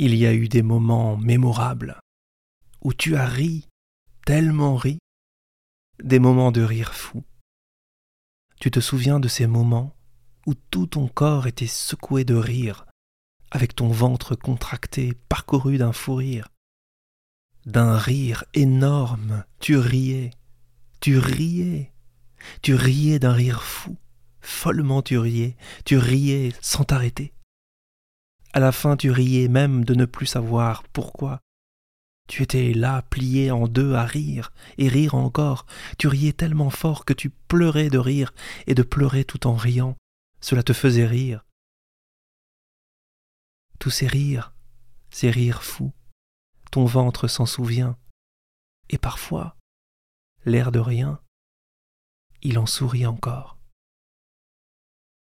Il y a eu des moments mémorables où tu as ri, tellement ri, des moments de rire fou. Tu te souviens de ces moments où tout ton corps était secoué de rire, avec ton ventre contracté, parcouru d'un fou rire. D'un rire énorme, tu riais, tu riais, tu riais d'un rire fou, follement tu riais, tu riais sans t'arrêter. À la fin, tu riais même de ne plus savoir pourquoi. Tu étais là, plié en deux à rire, et rire encore. Tu riais tellement fort que tu pleurais de rire, et de pleurer tout en riant. Cela te faisait rire. Tous ces rires, ces rires fous, ton ventre s'en souvient. Et parfois, l'air de rien, il en sourit encore.